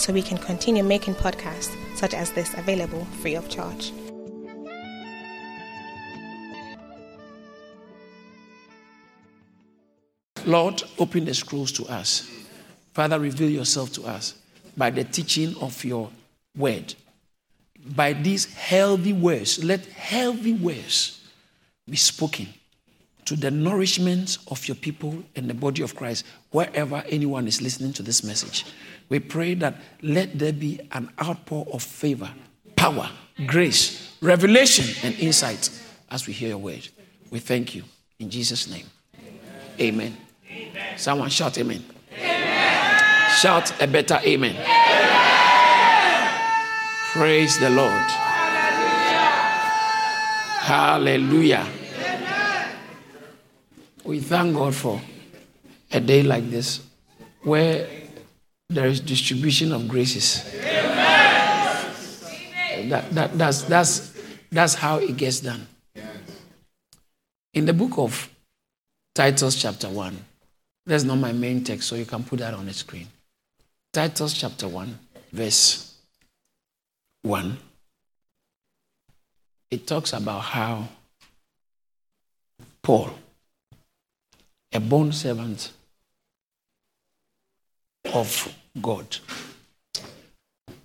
so we can continue making podcasts such as this available free of charge. Lord, open the scrolls to us. Father, reveal yourself to us by the teaching of your word. By these healthy words, let healthy words be spoken to the nourishment of your people and the body of Christ, wherever anyone is listening to this message. We pray that let there be an outpour of favor, power, grace, revelation, and insight as we hear your word. We thank you. In Jesus' name. Amen. amen. Someone shout amen. amen. Shout a better amen. amen. Praise the Lord. Hallelujah. Hallelujah. We thank God for a day like this where there is distribution of graces. That, that, that's, that's, that's how it gets done. In the book of Titus, chapter 1, that's not my main text, so you can put that on the screen. Titus, chapter 1, verse 1. It talks about how Paul, a bond servant of God,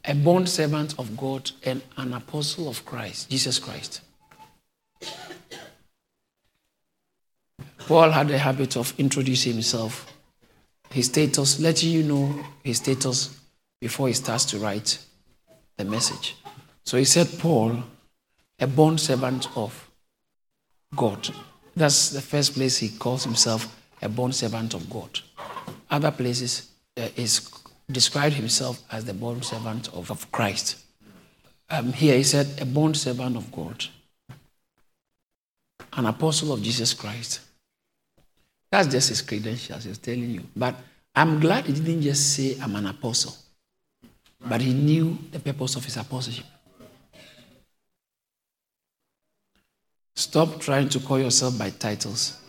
a bond servant of God, and an apostle of Christ, Jesus Christ. Paul had a habit of introducing himself, his status, letting you know his status before he starts to write the message. So he said, Paul, a bond servant of God. That's the first place he calls himself a bond servant of God. Other places uh, is described himself as the bond servant of, of Christ. Um, here he said, a bond servant of God, an apostle of Jesus Christ. That's just his credentials, he's telling you. But I'm glad he didn't just say, I'm an apostle, but he knew the purpose of his apostleship. Stop trying to call yourself by titles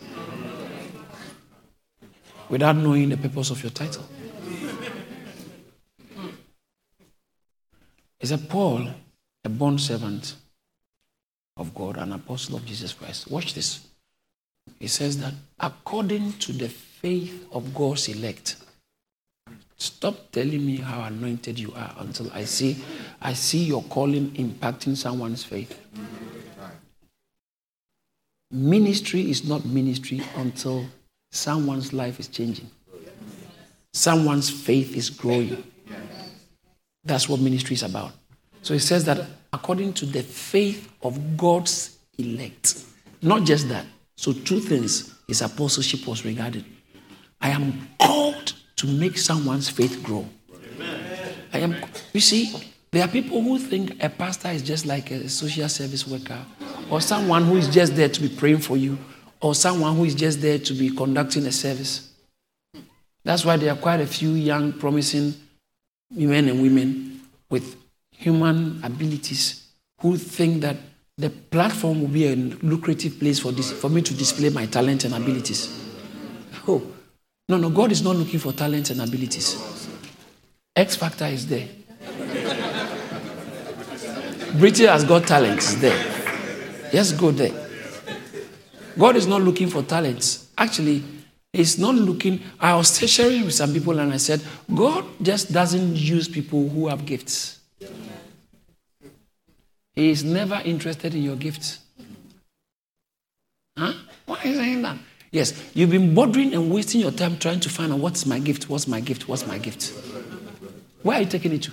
without knowing the purpose of your title. Is a Paul, a bond servant of God, an apostle of Jesus Christ. Watch this. He says that according to the faith of God's elect. Stop telling me how anointed you are until I see I see your calling impacting someone's faith. Ministry is not ministry until someone's life is changing. Someone's faith is growing. That's what ministry is about. So it says that according to the faith of God's elect. Not just that. So, two things his apostleship was regarded. I am called to make someone's faith grow. I am, you see, there are people who think a pastor is just like a social service worker or someone who is just there to be praying for you or someone who is just there to be conducting a service. That's why there are quite a few young, promising men and women with human abilities who think that the platform will be a lucrative place for, this, for me to display my talent and abilities. Oh, no, no, God is not looking for talent and abilities. X Factor is there. Britain has got talents there. Just go there. God is not looking for talents. Actually, He's not looking. I was sharing with some people and I said, God just doesn't use people who have gifts. He is never interested in your gifts. Huh? Why is saying that? Yes, you've been bothering and wasting your time trying to find out what's my gift, what's my gift, what's my gift. Where are you taking it to?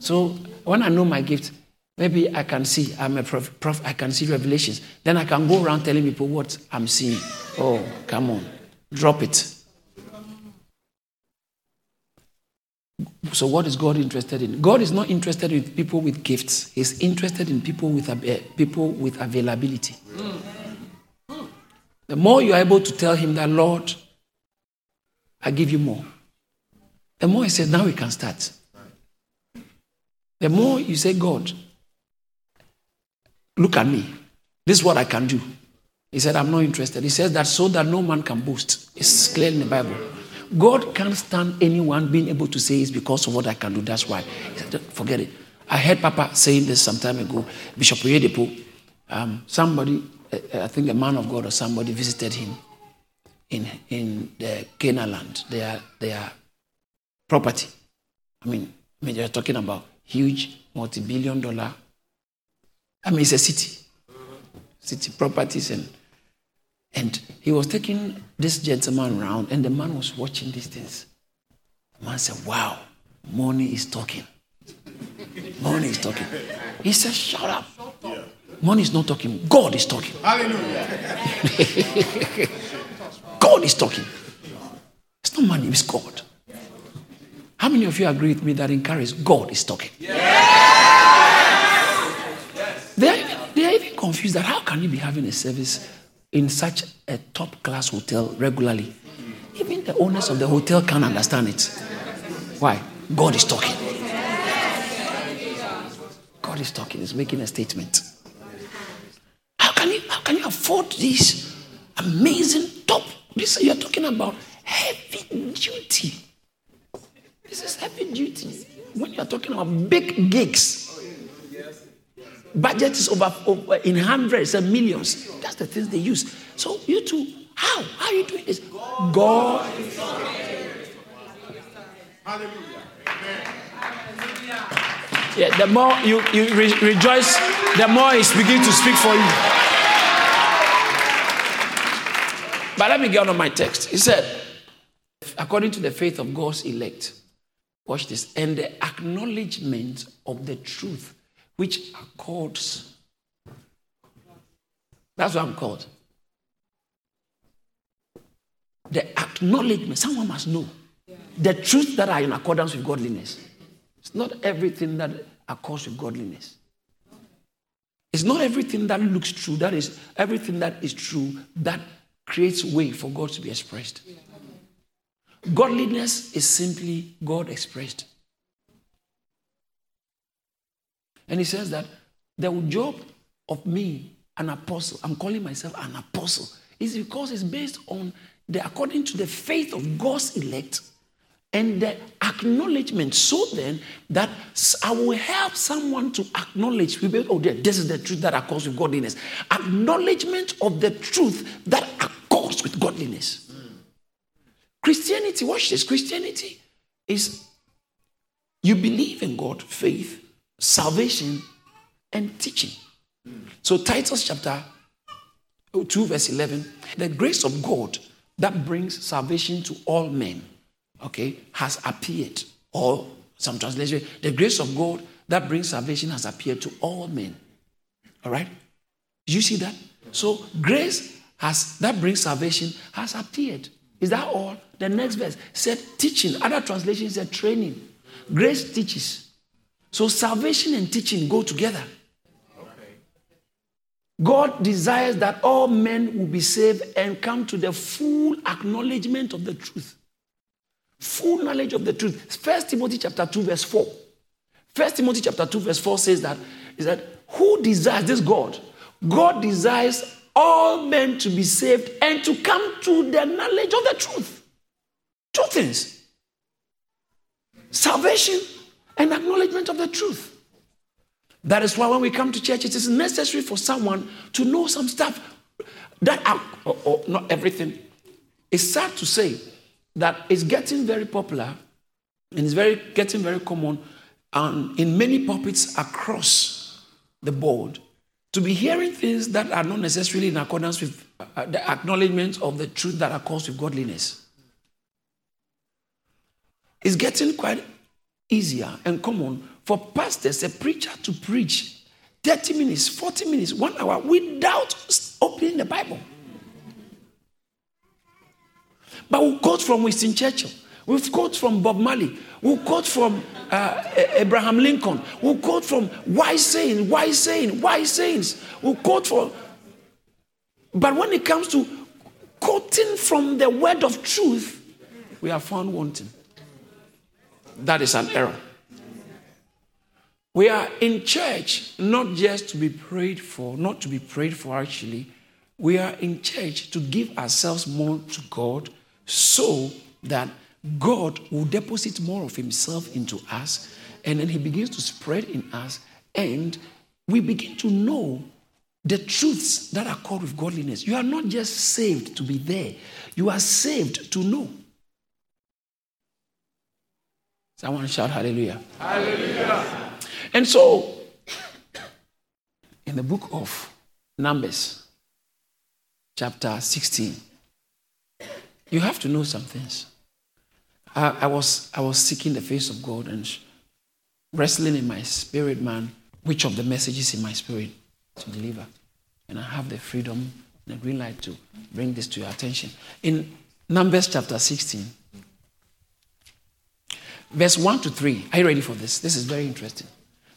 So when I know my gift, maybe I can see, I'm a prof, prof, I can see revelations. Then I can go around telling people what I'm seeing. Oh, come on, drop it. So, what is God interested in? God is not interested in people with gifts. He's interested in people with uh, people with availability. The more you are able to tell Him that, Lord, I give you more, the more He says, now we can start. The more you say, God, look at me. This is what I can do. He said, I'm not interested. He says that so that no man can boast. It's clear in the Bible. God can't stand anyone being able to say it's because of what I can do. That's why. Said, Forget it. I heard Papa saying this some time ago. Bishop Oyedepo, um, somebody, uh, I think a man of God or somebody visited him in, in the Canaan land, their, their property. I mean, I mean, they're talking about huge multi billion dollar. I mean, it's a city, city properties and and he was taking this gentleman around, and the man was watching these things. The man said, Wow, money is talking. Money is talking. He said, Shut up. Money is not talking. God is talking. Hallelujah. God is talking. It's not money, it's God. How many of you agree with me that in Charis, God is talking? Yes. They, are even, they are even confused that how can you be having a service in such a top class hotel regularly. Even the owners of the hotel can't understand it. Why? God is talking. God is talking, He's making a statement. How can you how can you afford this amazing top? This you're talking about heavy duty. This is heavy duty. When you're talking about big gigs, budget is over, over, in hundreds and millions. That's the things they use. So you too, how? How are you doing this? God. Hallelujah. Yeah, the more you, you re- rejoice, the more He's beginning to speak for you. But let me get on my text. He said, according to the faith of God's elect, watch this, and the acknowledgement of the truth which are called. That's what I'm called. The acknowledgement, someone must know the truth that are in accordance with godliness. It's not everything that accords with godliness. It's not everything that looks true, that is everything that is true that creates way for God to be expressed. Godliness is simply God expressed. And he says that the job of me, an apostle, I'm calling myself an apostle, is because it's based on the according to the faith of God's elect and the acknowledgement. So then that I will help someone to acknowledge, oh, dear, this is the truth that accords with godliness. Acknowledgement of the truth that accords with godliness. Christianity, watch this. Christianity is you believe in God, faith, salvation, and teaching. So, Titus chapter 2, verse 11 the grace of God that brings salvation to all men, okay, has appeared. Or some translation, the grace of God that brings salvation has appeared to all men. All right? You see that? So, grace has that brings salvation has appeared. Is that all? The next verse said teaching. Other translations said training. Grace teaches. So salvation and teaching go together. God desires that all men will be saved and come to the full acknowledgement of the truth. Full knowledge of the truth. First Timothy chapter 2, verse 4. First Timothy chapter 2, verse 4 says that is that who desires this God? God desires all men to be saved and to come to the knowledge of the truth. Two things. Salvation and acknowledgement of the truth. That is why when we come to church, it is necessary for someone to know some stuff that are, or, or not everything. It's sad to say that it's getting very popular and it's very getting very common um, in many pulpits across the board to be hearing things that are not necessarily in accordance with uh, the acknowledgement of the truth that accords with godliness. It's getting quite easier and common for pastors, a preacher to preach 30 minutes, 40 minutes, one hour without opening the Bible. But we quote from Winston Churchill We've quote from Bob Marley. We'll quote from uh, Abraham Lincoln. We'll quote from wise saying, wise saying, wise sayings. We'll quote from. But when it comes to quoting from the word of truth, we are found wanting. That is an error. We are in church not just to be prayed for, not to be prayed for actually. We are in church to give ourselves more to God so that God will deposit more of Himself into us and then He begins to spread in us and we begin to know the truths that are called with godliness. You are not just saved to be there, you are saved to know. Someone shout hallelujah. Hallelujah. And so, in the book of Numbers, chapter 16, you have to know some things. I, I, was, I was seeking the face of God and wrestling in my spirit, man, which of the messages in my spirit to deliver. And I have the freedom and the green light to bring this to your attention. In Numbers chapter 16, verse 1 to 3. Are you ready for this? This is very interesting.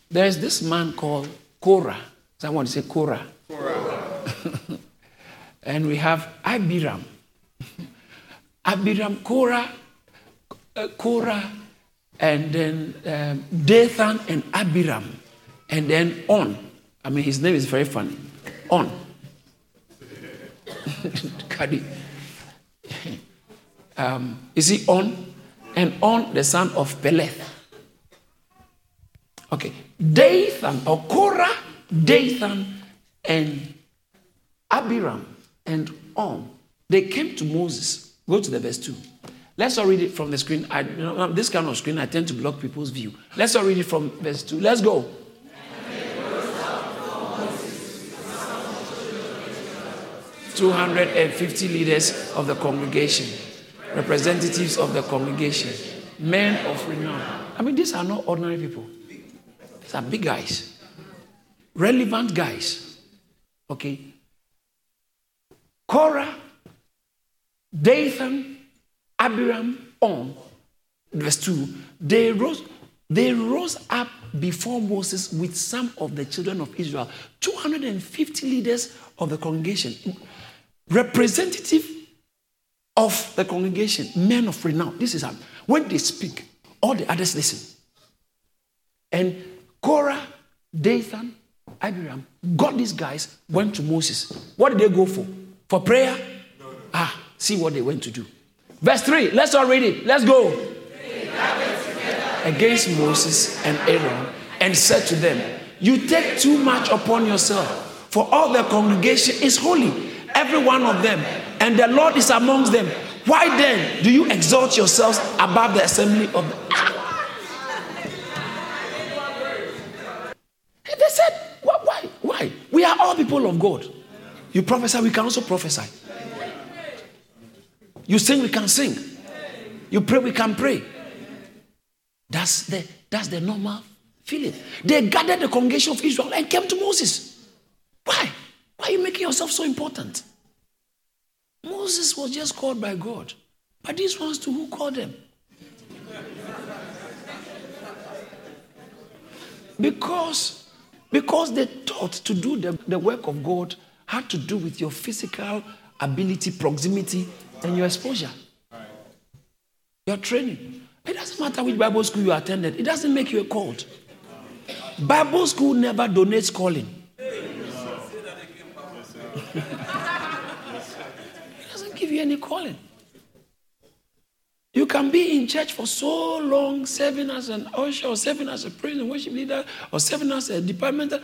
There is this man called Korah. Someone say Korah. Korah. and we have Abiram. Abiram, Korah, uh, Korah, and then um, Dathan and Abiram, and then On. I mean, his name is very funny. On. Kadi. um, is he On? And On, the son of Peleth. Okay. Dathan, or Korah, Dathan, and Abiram, and On. They came to Moses. Go to the verse 2. Let's all read it from the screen. I, you know, this kind of screen, I tend to block people's view. Let's all read it from verse 2. Let's go. 250 leaders of the congregation, representatives of the congregation, men of renown. I mean, these are not ordinary people, these are big guys, relevant guys. Okay? Korah, Dathan, Abiram, on, verse 2, they rose, they rose up before Moses with some of the children of Israel, 250 leaders of the congregation representative of the congregation, men of renown. This is how, when they speak, all the others listen. And Korah, Dathan, Abiram got these guys, went to Moses. What did they go for? For prayer? Ah, see what they went to do. Verse 3, let's all read it. Let's go. Against Moses and Aaron, and said to them, You take too much upon yourself, for all the congregation is holy every one of them, and the Lord is amongst them. Why then do you exalt yourselves above the assembly of the. They said, why? Why? We are all people of God. You prophesy, we can also prophesy. You sing, we can sing. You pray, we can pray. That's the, that's the normal feeling. They gathered the congregation of Israel and came to Moses. Why? Why are you making yourself so important? Moses was just called by God. But these ones to who called them? because, because they thought to do the, the work of God had to do with your physical ability, proximity, and your exposure. Your training. It doesn't matter which Bible school you attended, it doesn't make you a called. Bible school never donates calling. Give you any calling. You can be in church for so long, serving as an usher, or serving as a praise and worship leader, or serving as a departmental.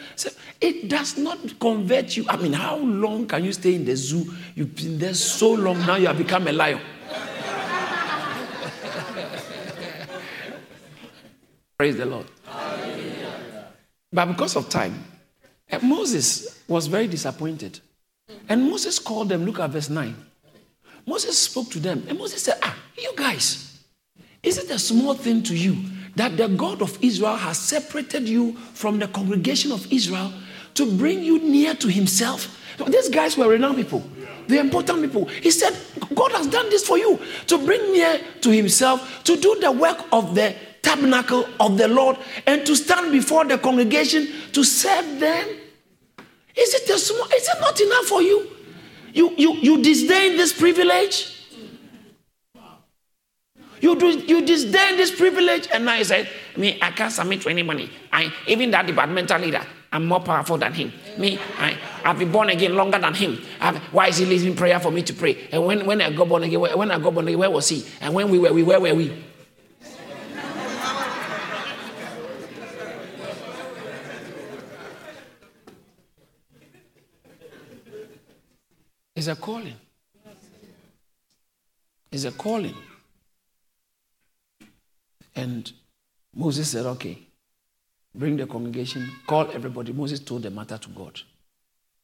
It does not convert you. I mean, how long can you stay in the zoo? You've been there so long, now you have become a lion. praise the Lord. But because of time, eh, Moses was very disappointed. And Moses called them, look at verse 9. Moses spoke to them, and Moses said, Ah, you guys, is it a small thing to you that the God of Israel has separated you from the congregation of Israel to bring you near to himself? These guys were renowned people. the important people. He said, God has done this for you to bring near to Himself, to do the work of the tabernacle of the Lord, and to stand before the congregation to serve them. Is it, a small, is it not enough for you? You, you, you disdain this privilege? You, do, you disdain this privilege, and now you say, Me, I can't submit to anybody. I, even that departmental leader, I'm more powerful than him. Me, I, I've been born again longer than him. I've, why is he leading prayer for me to pray? And when, when I got born again, when I got born again, where was he? And when we were, we, where were we? It's a calling. It's a calling. And Moses said, Okay, bring the congregation, call everybody. Moses told the matter to God.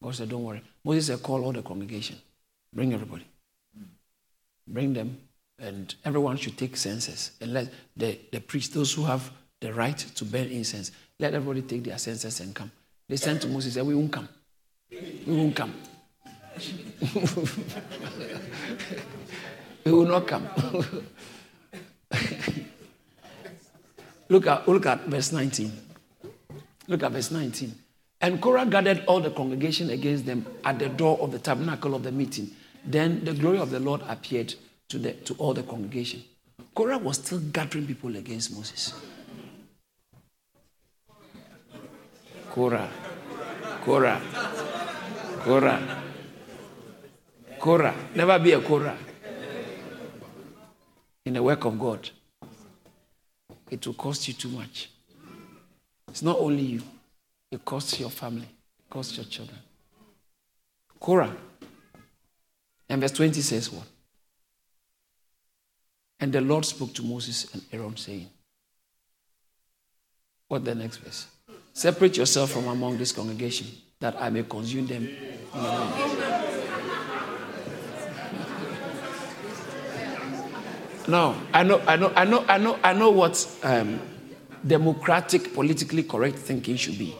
God said, Don't worry. Moses said, Call all the congregation, bring everybody. Bring them, and everyone should take census. And let the, the priests, those who have the right to burn incense, let everybody take their census and come. They sent to Moses, said, We won't come. We won't come. we will not come. look, at, look at verse 19. Look at verse 19. And Korah gathered all the congregation against them at the door of the tabernacle of the meeting. Then the glory of the Lord appeared to, the, to all the congregation. Korah was still gathering people against Moses. Korah, Korah, Korah. Korah. Never be a Korah. In the work of God, it will cost you too much. It's not only you, it costs your family, it costs your children. Korah. And verse 20 says what? And the Lord spoke to Moses and Aaron, saying, What the next verse? Separate yourself from among this congregation, that I may consume them in a moment. No, I know, I know, I know, I know, I know what um, democratic, politically correct thinking should be.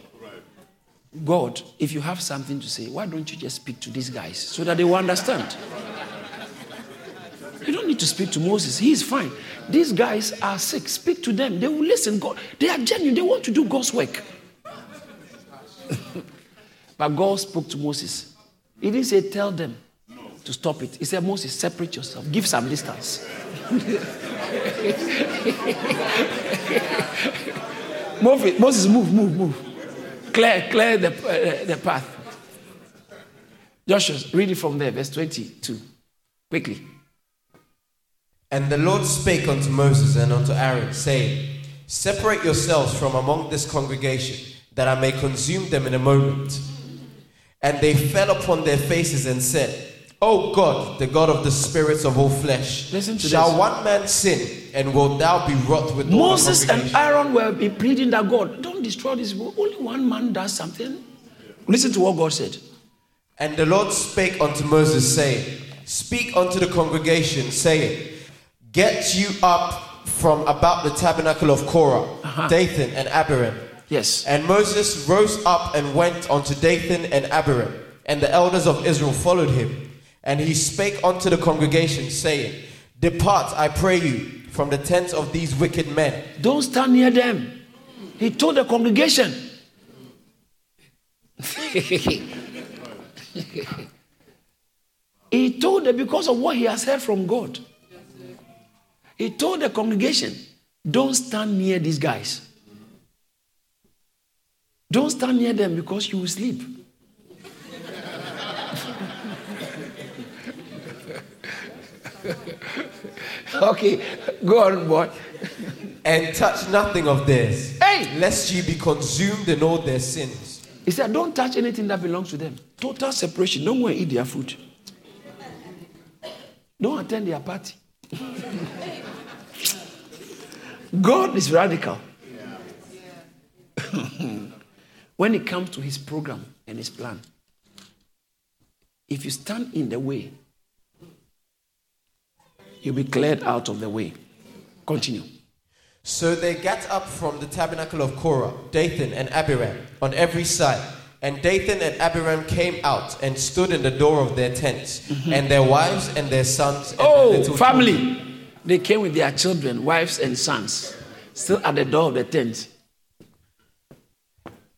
God, if you have something to say, why don't you just speak to these guys so that they will understand? You don't need to speak to Moses. He is fine. These guys are sick. Speak to them. They will listen. God, they are genuine. They want to do God's work. but God spoke to Moses. He didn't say, Tell them to stop it. He said, Moses, separate yourself. Give some distance. move it. Moses, move, move, move. Clear, clear the, uh, the path. Joshua, read it from there, verse 22. Quickly. And the Lord spake unto Moses and unto Aaron, saying, Separate yourselves from among this congregation, that I may consume them in a moment. And they fell upon their faces and said, O God, the God of the spirits of all flesh, Listen to shall this. one man sin, and wilt thou be wroth with Moses and? Aaron were be pleading that God, don't destroy this. Only one man does something. Listen to what God said. And the Lord spake unto Moses, saying, Speak unto the congregation, saying, Get you up from about the tabernacle of Korah, Uh-huh. Dathan, and Abiram. Yes. And Moses rose up and went unto Dathan and Abiram, and the elders of Israel followed him. And he spake unto the congregation, saying, Depart, I pray you, from the tents of these wicked men. Don't stand near them. He told the congregation. he told them because of what he has heard from God. He told the congregation, don't stand near these guys. Don't stand near them because you will sleep. okay, go on, boy. And touch nothing of theirs, Hey! lest ye be consumed in all their sins. He said, Don't touch anything that belongs to them. Total separation. Don't go and eat their food. Don't attend their party. God is radical. when it comes to his program and his plan, if you stand in the way, you'll be cleared out of the way. Continue. So they gat up from the tabernacle of Korah, Dathan, and Abiram on every side, And Dathan and Abiram came out and stood in the door of their tents, mm-hmm. and their wives and their sons. And Oh, little family. children. They came with their children, wives, and sons, still at the door of the tent.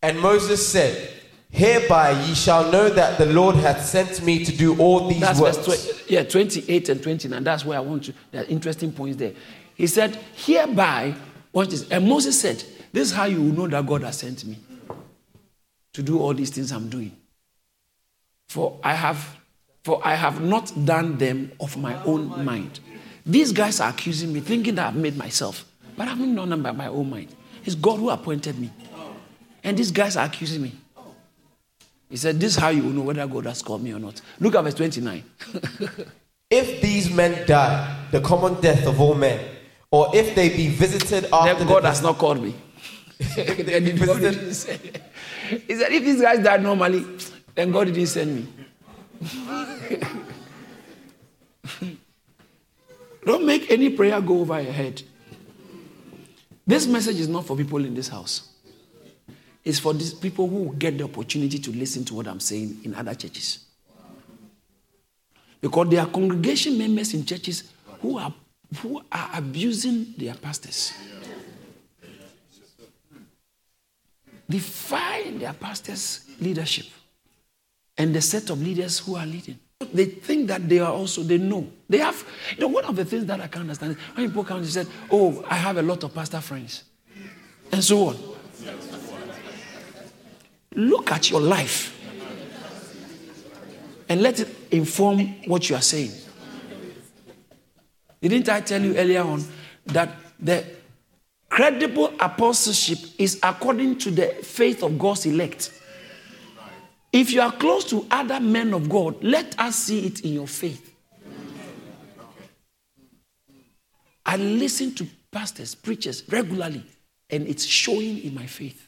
And Moses said, Hereby ye shall know that the Lord hath sent me to do all these That's works. verse 20, yeah, 28 and 29. That's where I want to. There are interesting points there. He said, Hereby, watch this. And Moses said, This is how you will know that God has sent me to do all these things I'm doing. For I have for I have not done them of my own mind. These guys are accusing me, thinking that I've made myself, but I haven't done them by my own mind. It's God who appointed me. And these guys are accusing me. He said, This is how you will know whether God has called me or not. Look at verse 29. If these men die, the common death of all men, or if they be visited after Then the God has not called me. Did God didn't say- he said, if these guys die normally, then God didn't send me. Don't make any prayer go over your head. This message is not for people in this house. It's for these people who get the opportunity to listen to what I'm saying in other churches. Because there are congregation members in churches who are, who are abusing their pastors. Defying their pastors' leadership and the set of leaders who are leading. They think that they are also, they know. They have, you know, one of the things that I can't understand is when people come and say, Oh, I have a lot of pastor friends, and so on. Look at your life and let it inform what you are saying. Didn't I tell you earlier on that the credible apostleship is according to the faith of God's elect? If you are close to other men of God, let us see it in your faith. I listen to pastors, preachers regularly, and it's showing in my faith.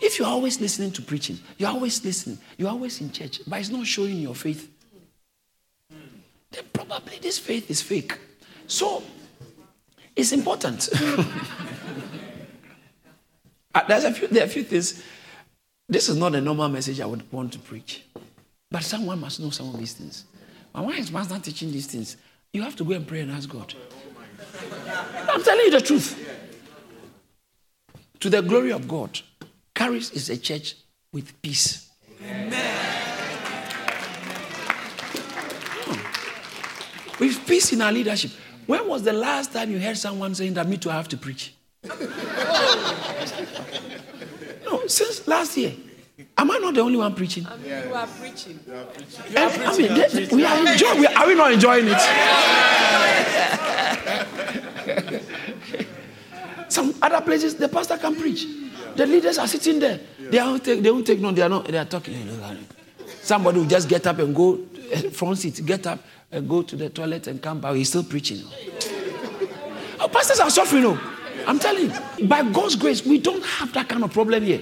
If you're always listening to preaching, you're always listening, you're always in church, but it's not showing your faith, then probably this faith is fake. So it's important. Uh, There's a few, there are a few things. This is not a normal message I would want to preach. But someone must know some of these things. And why is Pastor teaching these things? You have to go and pray and ask God. I'm telling you the truth. To the glory of God, Charis is a church with peace. Amen. With peace in our leadership. When was the last time you heard someone saying that me too I have to preach? no, since last year. Am I not the only one preaching? You are preaching. And, I mean, that- we are enjoying. We, are we not enjoying it? Some other places, the pastor can preach. The leaders are sitting there. They don't take. They won't take no. They are not. They are talking. Somebody will just get up and go eh, front seat. Get up and go to the toilet and come back. He's still preaching. Our pastors are suffering. No, I'm telling you. By God's grace, we don't have that kind of problem here.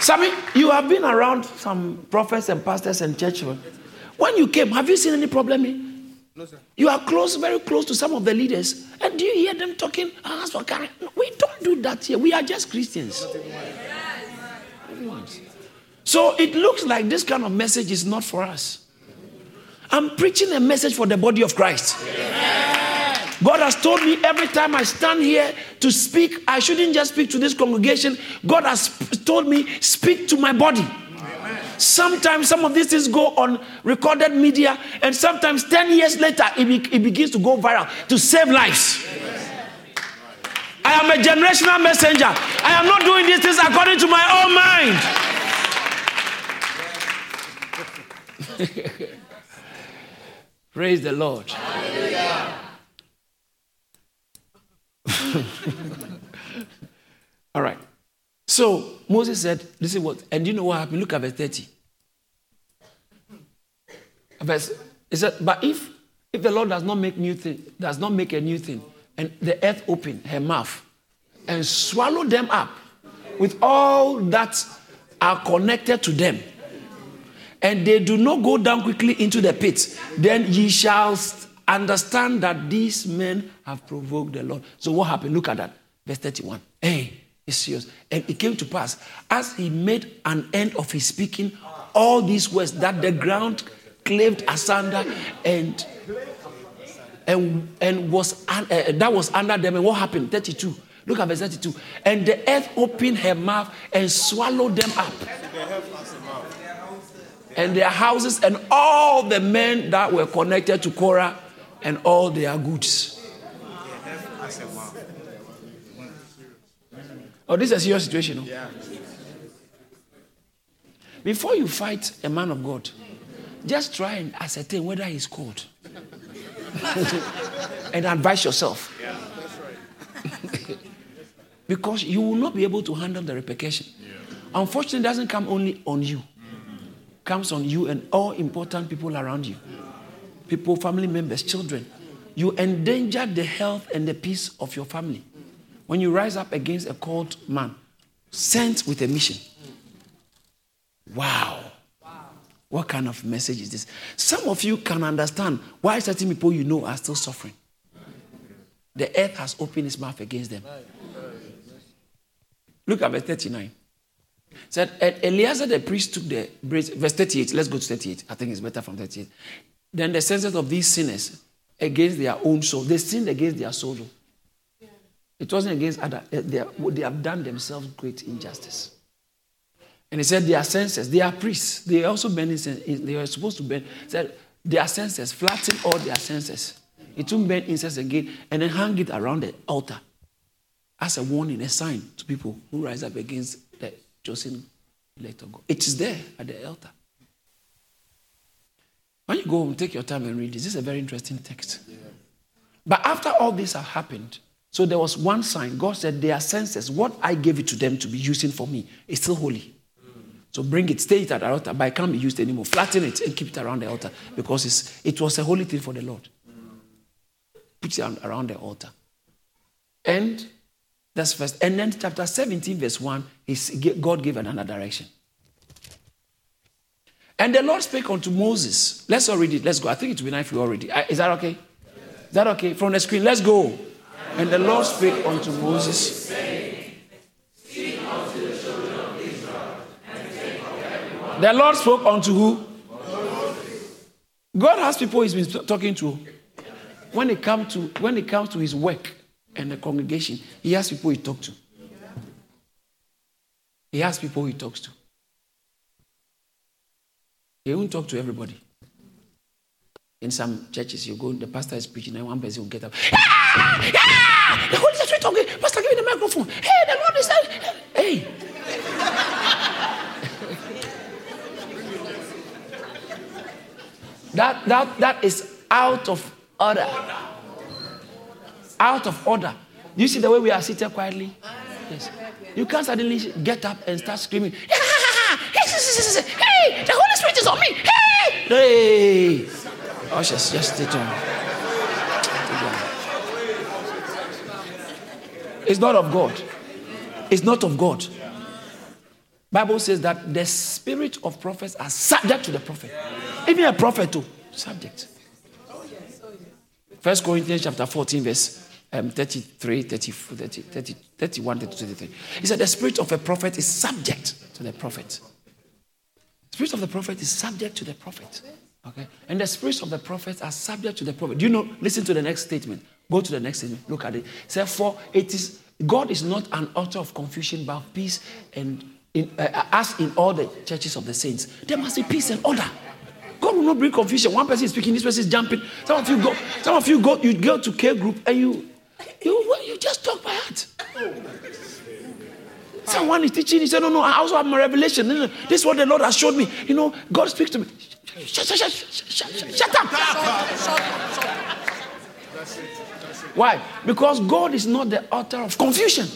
Sammy, you have been around some prophets and pastors and churchmen. When you came, have you seen any problem here? No, sir. You are close, very close to some of the leaders. And do you hear them talking? "Ah, as for Karen?" No, we don't do that here. We are just Christians. Everyone's. So it looks like this kind of message is not for us. I'm preaching a message for the body of Christ. God has told me every time I stand here to speak, I shouldn't just speak to this congregation. God has told me, speak to my body. Sometimes some of these things go on recorded media, and sometimes 10 years later, it, be- it begins to go viral to save lives. I am a generational messenger. I am not doing these things according to my own mind. Praise the Lord. All right. So Moses said, This is what, and you know what happened? Look at verse 30. Verse, he said, But if if the Lord does not make new thing, does not make a new thing, and the earth open her mouth and swallow them up with all that are connected to them, and they do not go down quickly into the pit, then ye shall understand that these men have provoked the Lord. So what happened? Look at that. Verse 31. Hey, it's serious. And it came to pass, as he made an end of his speaking, all these words that the ground claved asunder and and, and was uh, that was under them. And what happened? 32. Look at verse 32. And the earth opened her mouth and swallowed them up. And their houses and all the men that were connected to Korah and all their goods. Oh, this is a serious situation. No? Before you fight a man of God, just try and ascertain whether he's called. and advise yourself. because you will not be able to handle the repercussion. Yeah. Unfortunately, it doesn't come only on you. It comes on you and all important people around you. People, family members, children. You endanger the health and the peace of your family. When you rise up against a called man, sent with a mission. Wow. What kind of message is this? Some of you can understand why certain people you know are still suffering. The earth has opened its mouth against them. Look at verse 39. said, Eleazar the priest took the verse 38. Let's go to 38. I think it's better from 38. Then the senses of these sinners against their own soul. They sinned against their soul. It wasn't against other. Eh, they, they have done themselves great injustice. And he said, their senses, they are priests. They are also burn incense. Eh, they are supposed to burn. Said, their senses, flatten all their senses. It will burn incense again and then hang it around the altar as a warning, a sign to people who rise up against the chosen elect of God. It is there at the altar. When you go home, take your time and read this. This is a very interesting text. Yeah. But after all this have happened, so there was one sign. God said, Their senses, what I gave it to them to be using for me, is still holy. So bring it, stay it at the altar, but it can't be used anymore. Flatten it and keep it around the altar because it was a holy thing for the Lord. Put it around the altar. And that's first. And then chapter 17, verse 1, is God gave another direction. And the Lord spake unto Moses. Let's all read it. Let's go. I think it will be nice if read it. Uh, is that okay? Is that okay? From the screen, let's go. And the Lord spake unto Moses. The Lord spoke unto who? God has people he's been talking to. When it comes to when it comes to his work and the congregation, he has people he talks to. He has people he talks to. He won't talk to everybody. In some churches, you go, the pastor is preaching, and one person will get up. Ah! Ah! The Holy Spirit talking. Pastor, give me the microphone. Hey, the Lord is Hey. That, that, that is out of order. Out of order. You see the way we are seated quietly? Yes. You can't suddenly get up and start screaming. Hey, the Holy Spirit is on me. Hey, hey. Oh, just, just stay down. It's not of God. It's not of God. Bible says that the spirit of prophets are subject to the prophet. Even a prophet too, subject. First Corinthians chapter 14, verse um, 33, 30, 30, 30, 31, 33. He said, The spirit of a prophet is subject to the prophet. Spirit of the prophet is subject to the prophet. Okay? And the spirits of the prophets are subject to the prophet. Do you know? Listen to the next statement. Go to the next thing. Look at it. For it is God is not an author of confusion, but peace and in, uh, as in all the churches of the saints. There must be peace and order. God will not bring confusion. One person is speaking, this person is jumping. Some of you go, some of you go, you go to care group and you, you, you just talk by heart. Someone is teaching. He said, "No, no. I also have my revelation. This is what the Lord has showed me. You know, God speaks to me. Shut, shut, shut, shut, shut, shut up. Why? Because God is not the author of confusion.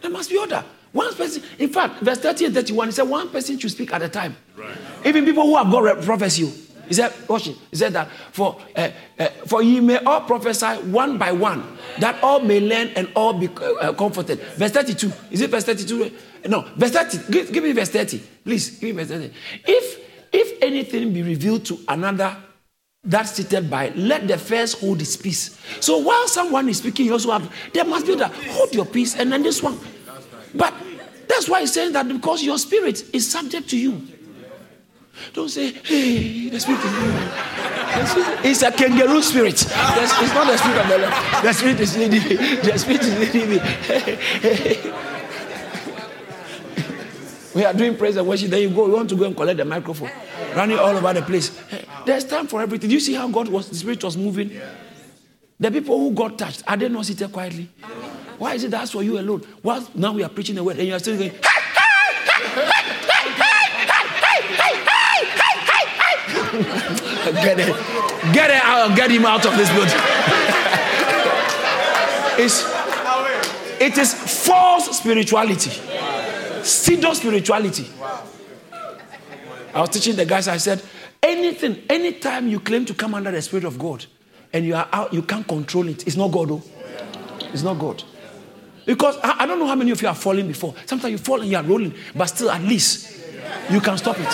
There must be order. One person, in fact, verse 30 and 31, he said one person should speak at a time. Right. Even people who have got prophecy. He said, watch it. He said that for uh, uh, for ye may all prophesy one by one, that all may learn and all be uh, comforted. Verse 32. Is it verse 32? No, verse 30. Give, give me verse 30. Please, give me verse 30. If if anything be revealed to another that seated by, let the first hold his peace. So while someone is speaking, you also have, there must be that, hold your peace, and then this one. But that's why he's saying that because your spirit is subject to you. Don't say, hey, the spirit is leading. It's a kangaroo spirit. It's not the spirit of the Lord. The spirit is leading me. The spirit is leading me. we are doing praise and worship. Then you go, you want to go and collect the microphone, running all over the place. There's time for everything. Do you see how God was, the spirit was moving? The people who got touched, are they not seated quietly? Why is it that's for you alone? Well, now we are preaching the word and you are still going, get it, get it out, get him out of this building. it's, it is false spirituality, pseudo spirituality. I was teaching the guys, I said, anything, anytime you claim to come under the Spirit of God and you are out, you can't control it. It's not God, though. It's not God. Because I, I don't know how many of you are falling before. Sometimes you fall and you are rolling, but still, at least, you can stop it.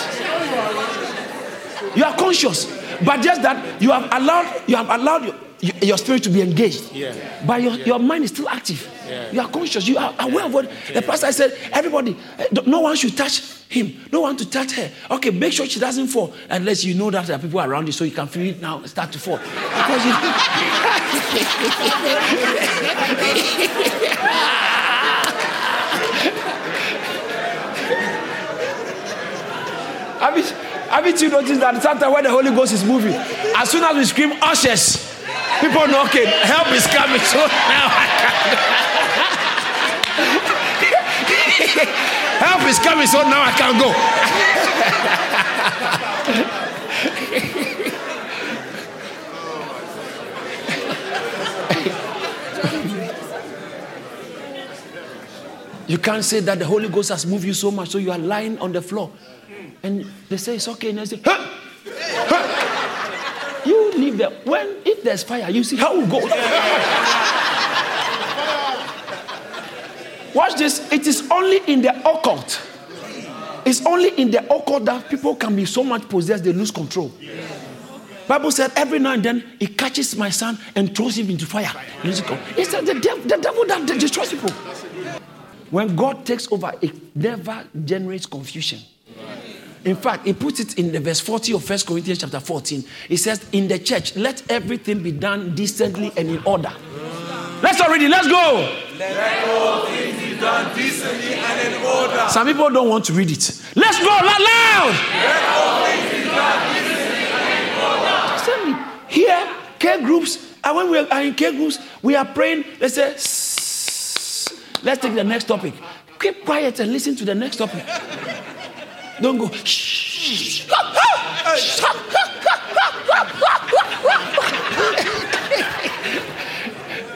You are conscious, but just that you have allowed you have allowed your, your spirit to be engaged. Yeah. But your, yeah. your mind is still active. Yeah. You are conscious. You are aware of what the pastor said. Everybody, eh, no one should touch him. No one to touch her. Okay, make sure she doesn't fall unless you know that there are people around you, so you can feel it now start to fall. Because you, I mean, haven't you noticed that sometimes when the Holy Ghost is moving, as soon as we scream ushers, people knocking, help is coming. So now help is coming, so now I can go. you can't say that the Holy Ghost has moved you so much, so you are lying on the floor. And they say it's okay. And I say, huh? Huh? You leave there. When if there's fire, you see how we go. Watch this. It is only in the occult. It's only in the occult that people can be so much possessed they lose control. Bible said every now and then he catches my son and throws him into fire. It's the, devil, the devil that destroys people. When God takes over, it never generates confusion. In fact, he puts it in the verse 40 of First Corinthians chapter 14. He says, In the church, let everything be done decently and in order. Let's already, let's go. Let all things be done decently and in order. Some people don't want to read it. Let's go, loud, loud. Let all things be done decently and in order. Decently. Here, care groups, and when we are in care groups, we are praying, let's say, let's take the next topic. Keep quiet and listen to the next topic. Don't go. Shh.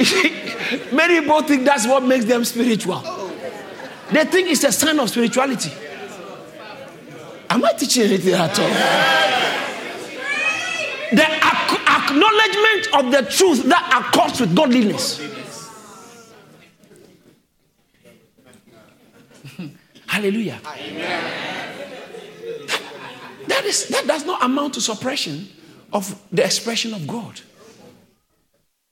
Many people think that's what makes them spiritual. They think it's a sign of spirituality. Am I teaching anything at all? The ac- acknowledgement of the truth that accords with godliness. Hallelujah. Amen. That, is, that does not amount to suppression of the expression of God.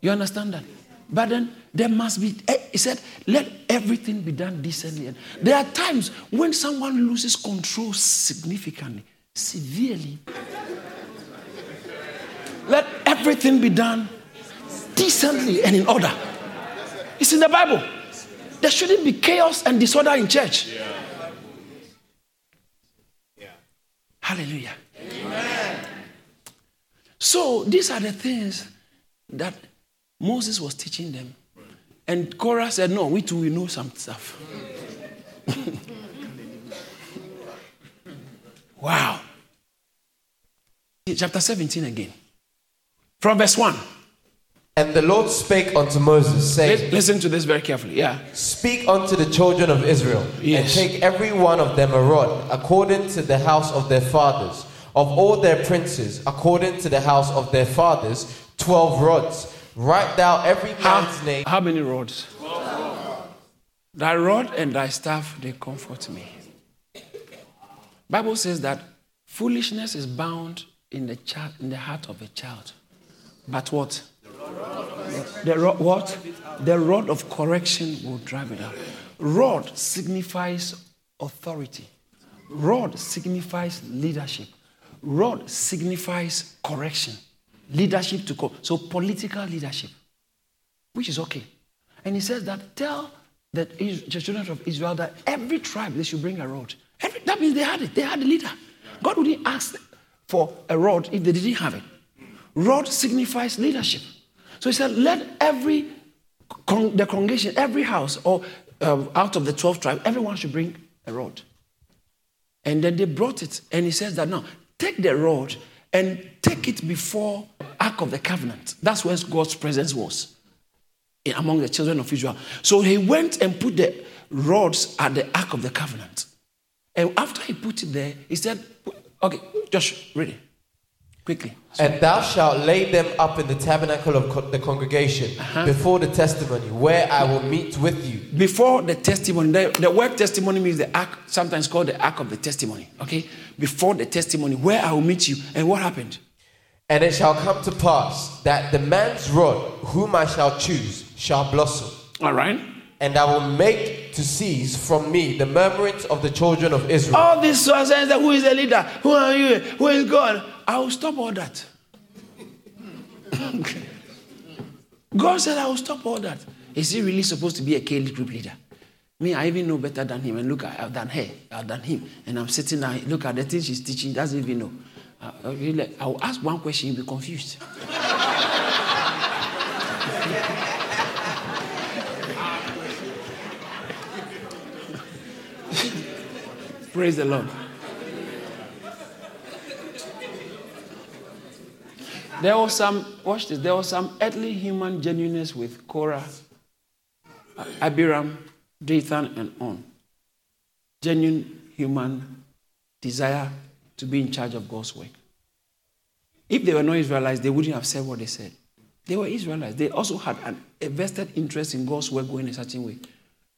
You understand that? But then there must be, eh, he said, let everything be done decently. And there are times when someone loses control significantly, severely. Let everything be done decently and in order. It's in the Bible. There shouldn't be chaos and disorder in church. Yeah. Hallelujah. Amen. So these are the things that Moses was teaching them. And Korah said, No, we too, we know some stuff. wow. Chapter 17 again. From verse 1. And the Lord spake unto Moses, saying, Listen to this very carefully. Yeah. Speak unto the children of Israel, yes. and take every one of them a rod, according to the house of their fathers, of all their princes, according to the house of their fathers, twelve rods. Write thou every man's how, name. How many rods? Thy rod and thy staff, they comfort me. Bible says that foolishness is bound in the child, in the heart of a child. But what? The rod, what? The rod of correction will drive it out. Rod signifies authority. Rod signifies leadership. Rod signifies correction. Leadership to co- so political leadership, which is okay. And he says that tell the children of Israel that every tribe they should bring a rod. Every, that means they had it. They had a leader. God wouldn't ask for a rod if they didn't have it. Rod signifies leadership. So he said, let every con- the congregation, every house, or um, out of the 12 tribes, everyone should bring a rod. And then they brought it. And he says that now, take the rod and take it before Ark of the Covenant. That's where God's presence was among the children of Israel. So he went and put the rods at the Ark of the Covenant. And after he put it there, he said, Okay, just read it quickly. And thou shalt lay them up in the tabernacle of co- the congregation uh-huh. before the testimony, where I will meet with you. Before the testimony, the, the word testimony means the ark, sometimes called the ark of the testimony. Okay? Before the testimony, where I will meet you. And what happened? And it shall come to pass that the man's rod, whom I shall choose, shall blossom. All right. And I will make to cease from me the murmurings of the children of Israel. All this says that who is the leader? Who are you? Who is God? I will stop all that. God said, I will stop all that. Is he really supposed to be a K group leader? Me, I even know better than him. And look, I've done her, I've done him. And I'm sitting there, look at the things she's teaching, doesn't even know. Uh, I will ask one question, you'll be confused. Praise the Lord. There was some, watch this, there was some earthly human genuineness with Korah, Abiram, Dathan, and on. Genuine human desire to be in charge of God's work. If they were not Israelites, they wouldn't have said what they said. They were Israelites. They also had an, a vested interest in God's work going a certain way.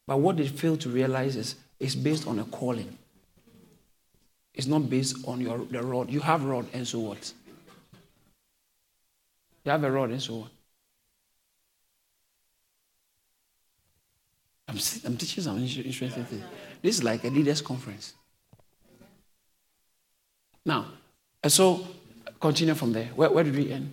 But what they failed to realize is it's based on a calling. It's not based on your the rod. You have rod, and so what? You have a rod, and so what? I'm, I'm teaching some interesting things. This is like a leaders' conference. Now, so continue from there. Where, where did we end?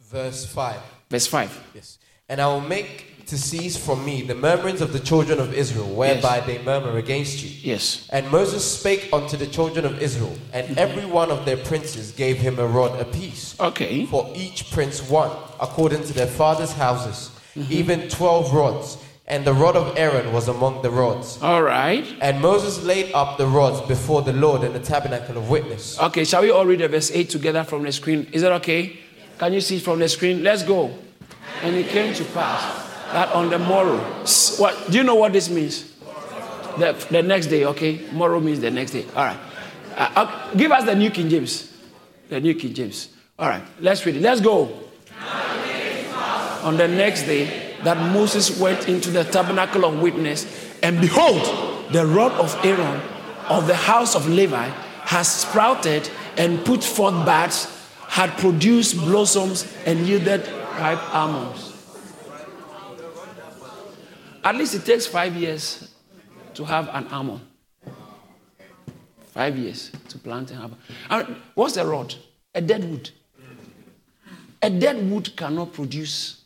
Verse 5. Verse 5. Yes. And I will make to cease from me the murmurings of the children of Israel, whereby yes. they murmur against you. Yes. And Moses spake unto the children of Israel, and mm-hmm. every one of their princes gave him a rod apiece. Okay. For each prince one, according to their father's houses, mm-hmm. even twelve rods. And the rod of Aaron was among the rods. All right. And Moses laid up the rods before the Lord in the tabernacle of witness. Okay, shall we all read the verse 8 together from the screen? Is that okay? Can you see from the screen? Let's go. And it came to pass that on the morrow, what do you know what this means? The, the next day, okay? Morrow means the next day. All right. Uh, uh, give us the New King James. The New King James. All right, let's read it. Let's go. On the next day, that Moses went into the tabernacle of witness, and behold, the rod of Aaron of the house of Levi has sprouted and put forth buds, had produced blossoms, and yielded ripe almonds. At least it takes five years to have an almond. Five years to plant and have. And what's the rod? A dead wood. A dead wood cannot produce,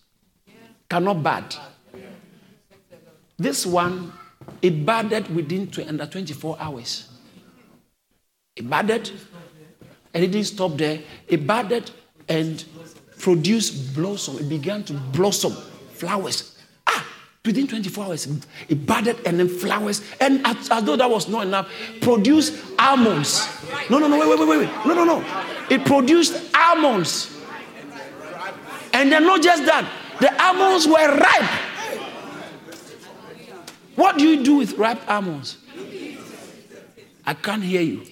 cannot bud. This one, it budded within under 24 hours. It budded, and it didn't stop there. It budded and produced blossom. It began to blossom, flowers. Ah, within 24 hours, it budded and then flowers. And as, as though that was not enough, produced almonds. No, no, no, wait, wait, wait, wait. No, no, no. It produced almonds. And then not just that, the almonds were ripe. What do you do with ripe almonds? I can't hear you.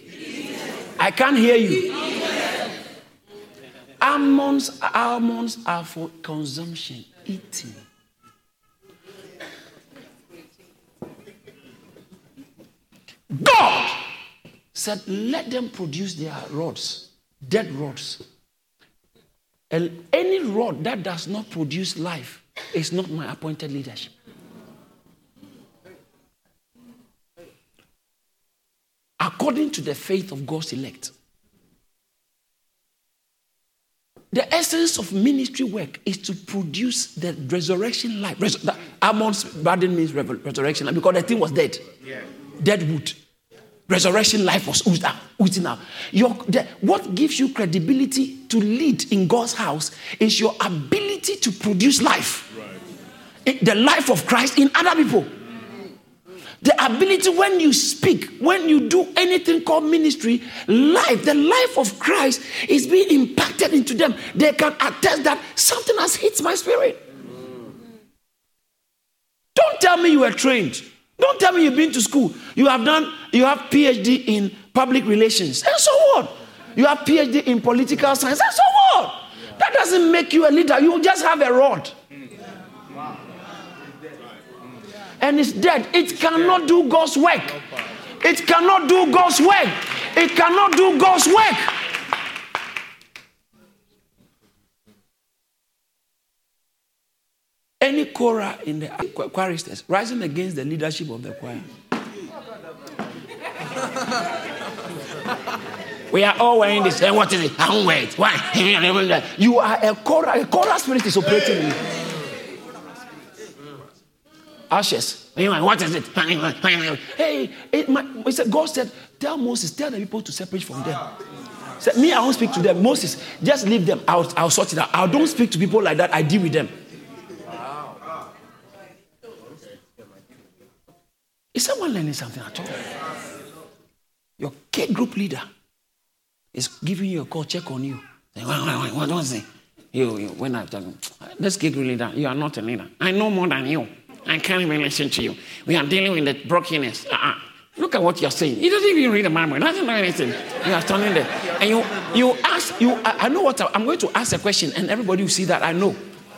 I can't hear you. Almonds, almonds are for consumption, eating. God said, let them produce their rods dead rods. And any rod that does not produce life is not my appointed leadership. According to the faith of God's elect. The essence of ministry work is to produce the resurrection life. Res- Amon's burden means resurrection because the thing was dead. Yeah. Dead wood. Resurrection life was oozed out. Your, the, what gives you credibility to lead in God's house is your ability to produce life. Right. the life of Christ in other people. The ability when you speak, when you do anything called ministry, life, the life of Christ is being impacted into them. They can attest that something has hit my spirit. Mm. Don't tell me you were trained. Don't tell me you've been to school. You have done, you have PhD in public relations. And so what? You have PhD in political science. And so what? That doesn't make you a leader. You just have a rod and it's dead. It cannot do God's work. It cannot do God's work. It cannot do God's work. Any choir in the choristers rising against the leadership of the choir. we are all wearing this. And what is it? I don't wear it. Why? You are a choir. A choir spirit is operating in you ashes. What is it? Hey, it, my, said, God said, tell Moses, tell the people to separate from them. Said, me, I won't speak to them. Moses, just leave them. I'll, I'll sort it out. I don't speak to people like that. I deal with them. Is someone learning something at all? Your K group leader is giving you a call, check on you. What was it? You, you, when I tell you, this K group leader, you are not a leader. I know more than you. I can't even listen to you. We are dealing with the brokenness. Uh-uh. Look at what you're saying. He doesn't even read the Bible. He doesn't know anything. You are standing there. And you, you ask, you, I, I know what I, am going to ask a question, and everybody will see that I know.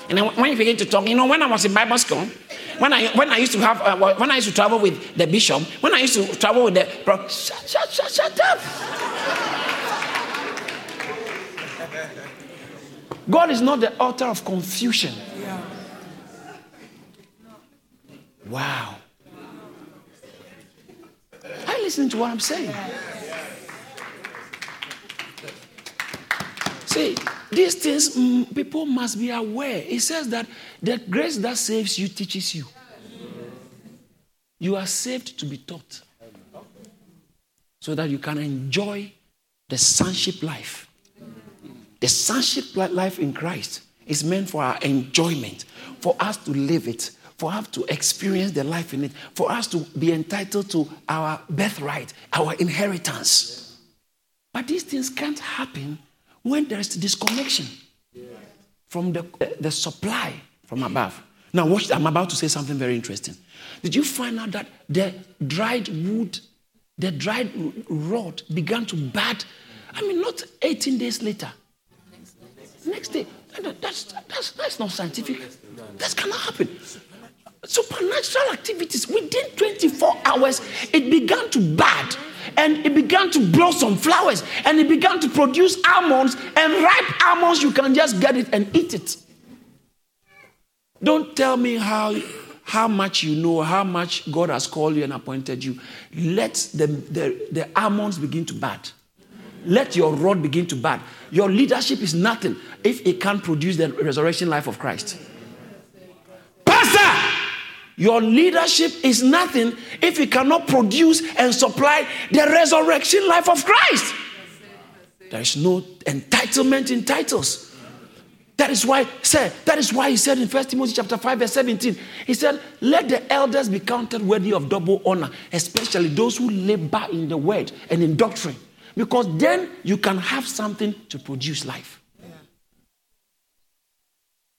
And when you begin to talk, you know, when I was in Bible school, when I, when I used to have, uh, when I used to travel with the bishop, when I used to travel with the, bro, shut, shut, shut, shut up. God is not the author of confusion. Wow. Are you listening to what I'm saying? See, these things mm, people must be aware. It says that the grace that saves you teaches you. You are saved to be taught so that you can enjoy the sonship life. The sonship life in Christ is meant for our enjoyment, for us to live it, for us to experience the life in it, for us to be entitled to our birthright, our inheritance. But these things can't happen when there's disconnection from the, the supply from above. Now, watch, I'm about to say something very interesting. Did you find out that the dried wood, the dried rod began to bud? I mean, not 18 days later. Next day. That's, that's, that's not scientific. That cannot happen supernatural activities within 24 hours it began to bud and it began to blossom flowers. And it began to produce almonds. And ripe almonds you can just get it and eat it. Don't tell me how how much you know how much god has called you and appointed you. Let the, the, the almonds begin to bud. Let your rod begin to bud. Your leadership is nothing if it can't produce the resurrection life of christ your leadership is nothing if it cannot produce and supply the resurrection life of Christ. There is no entitlement in titles. That is why, sir, that is why he said in 1 Timothy chapter 5, verse 17, he said, Let the elders be counted worthy of double honor, especially those who labor in the word and in doctrine. Because then you can have something to produce life.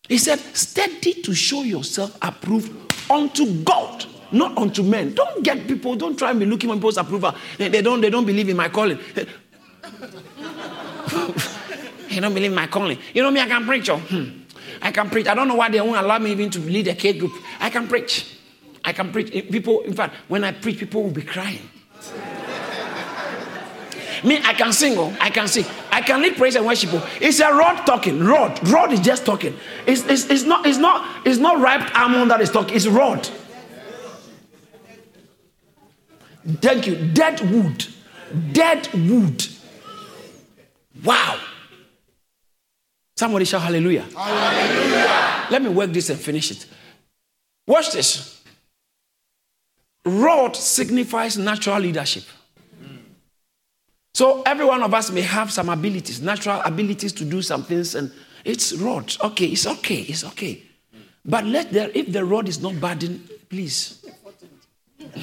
He said, Steady to show yourself approved unto God, not unto men. Don't get people, don't try and be looking for people's approval. They, they, don't, they don't believe in my calling. they don't believe in my calling. You know me, I can preach. Oh. Hmm. I can preach. I don't know why they won't allow me even to lead a K group. I can preach. I can preach. People, in fact, when I preach, people will be crying. Me, I can sing. Oh, I can sing. I can lead praise and worship. Oh. It's a rod talking. Rod. Rod is just talking. It's, it's, it's not it's not it's not ripe almond that is talking. It's rod. Thank you. Dead wood. Dead wood. Wow. Somebody shout hallelujah. Hallelujah. Let me work this and finish it. Watch this. Rod signifies natural leadership. So every one of us may have some abilities, natural abilities to do some things, and it's rod. Okay, it's okay, it's okay. But let there, if the rod is not burdened, please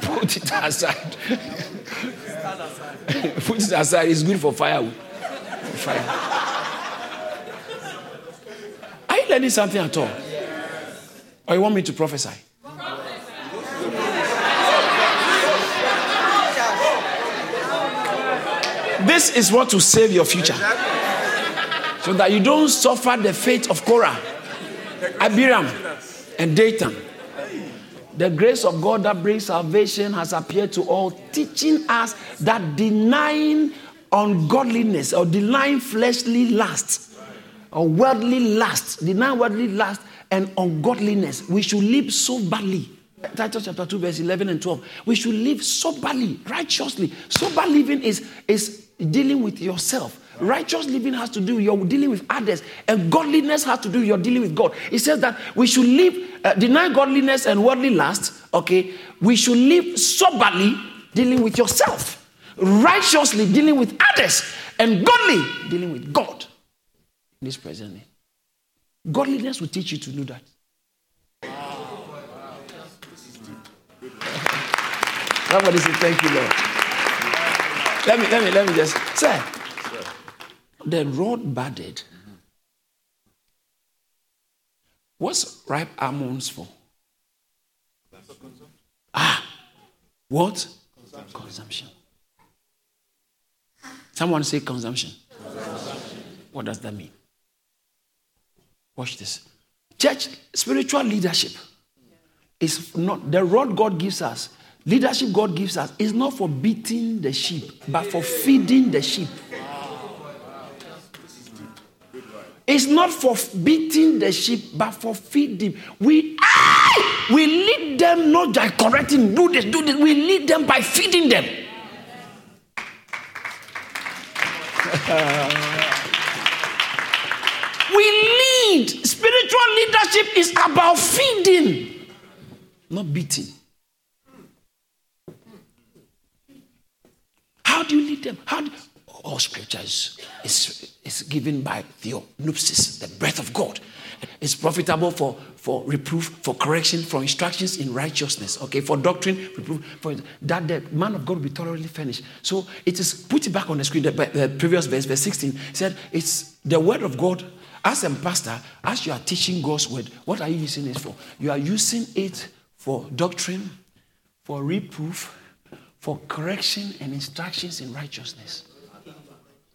put it aside. put it aside. It's good for firewood. Fire. Are you learning something at all? Or you want me to prophesy? This is what will save your future. So that you don't suffer the fate of Korah, Abiram, and Dathan. The grace of God that brings salvation has appeared to all, teaching us that denying ungodliness or denying fleshly lust or worldly lust, denying worldly lust and ungodliness, we should live soberly. Titus chapter 2, verse 11 and 12. We should live soberly, righteously. Sober living is, is dealing with yourself. Righteous living has to do with your dealing with others, and godliness has to do with your dealing with God. It says that we should live, uh, deny godliness and worldly lust. Okay, we should live soberly, dealing with yourself, righteously dealing with others, and godly dealing with God. In this present day, godliness will teach you to do that. Somebody say, Thank you, Lord. Let me, let me, let me just say, the rod budded. What's ripe almonds for? Ah, what? Consumption. consumption. Someone say consumption. consumption. What does that mean? Watch this. Church spiritual leadership is not the rod God gives us. Leadership God gives us is not for beating the sheep, but for feeding the sheep. It's not for beating the sheep, but for feeding. We we lead them not by correcting, do this, do this. We lead them by feeding them. we lead. Spiritual leadership is about feeding, not beating. Do you lead them? How do, all scriptures is, is given by theopneustos, the breath of God. It's profitable for, for reproof, for correction, for instructions in righteousness, okay, for doctrine, reproof, for that the man of God will be thoroughly furnished. So it is put it back on the screen, the, the previous verse, verse 16, said it's the word of God. As a pastor, as you are teaching God's word, what are you using it for? You are using it for doctrine, for reproof, for correction and instructions in righteousness.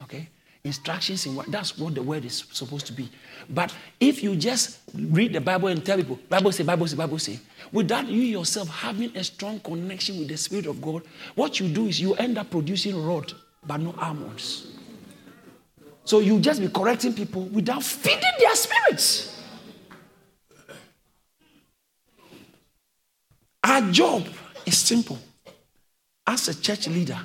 Okay? Instructions in what that's what the word is supposed to be. But if you just read the Bible and tell people, Bible say, Bible say, Bible say, without you yourself having a strong connection with the Spirit of God, what you do is you end up producing rod, but no almonds. So you just be correcting people without feeding their spirits. Our job is simple. As a church leader,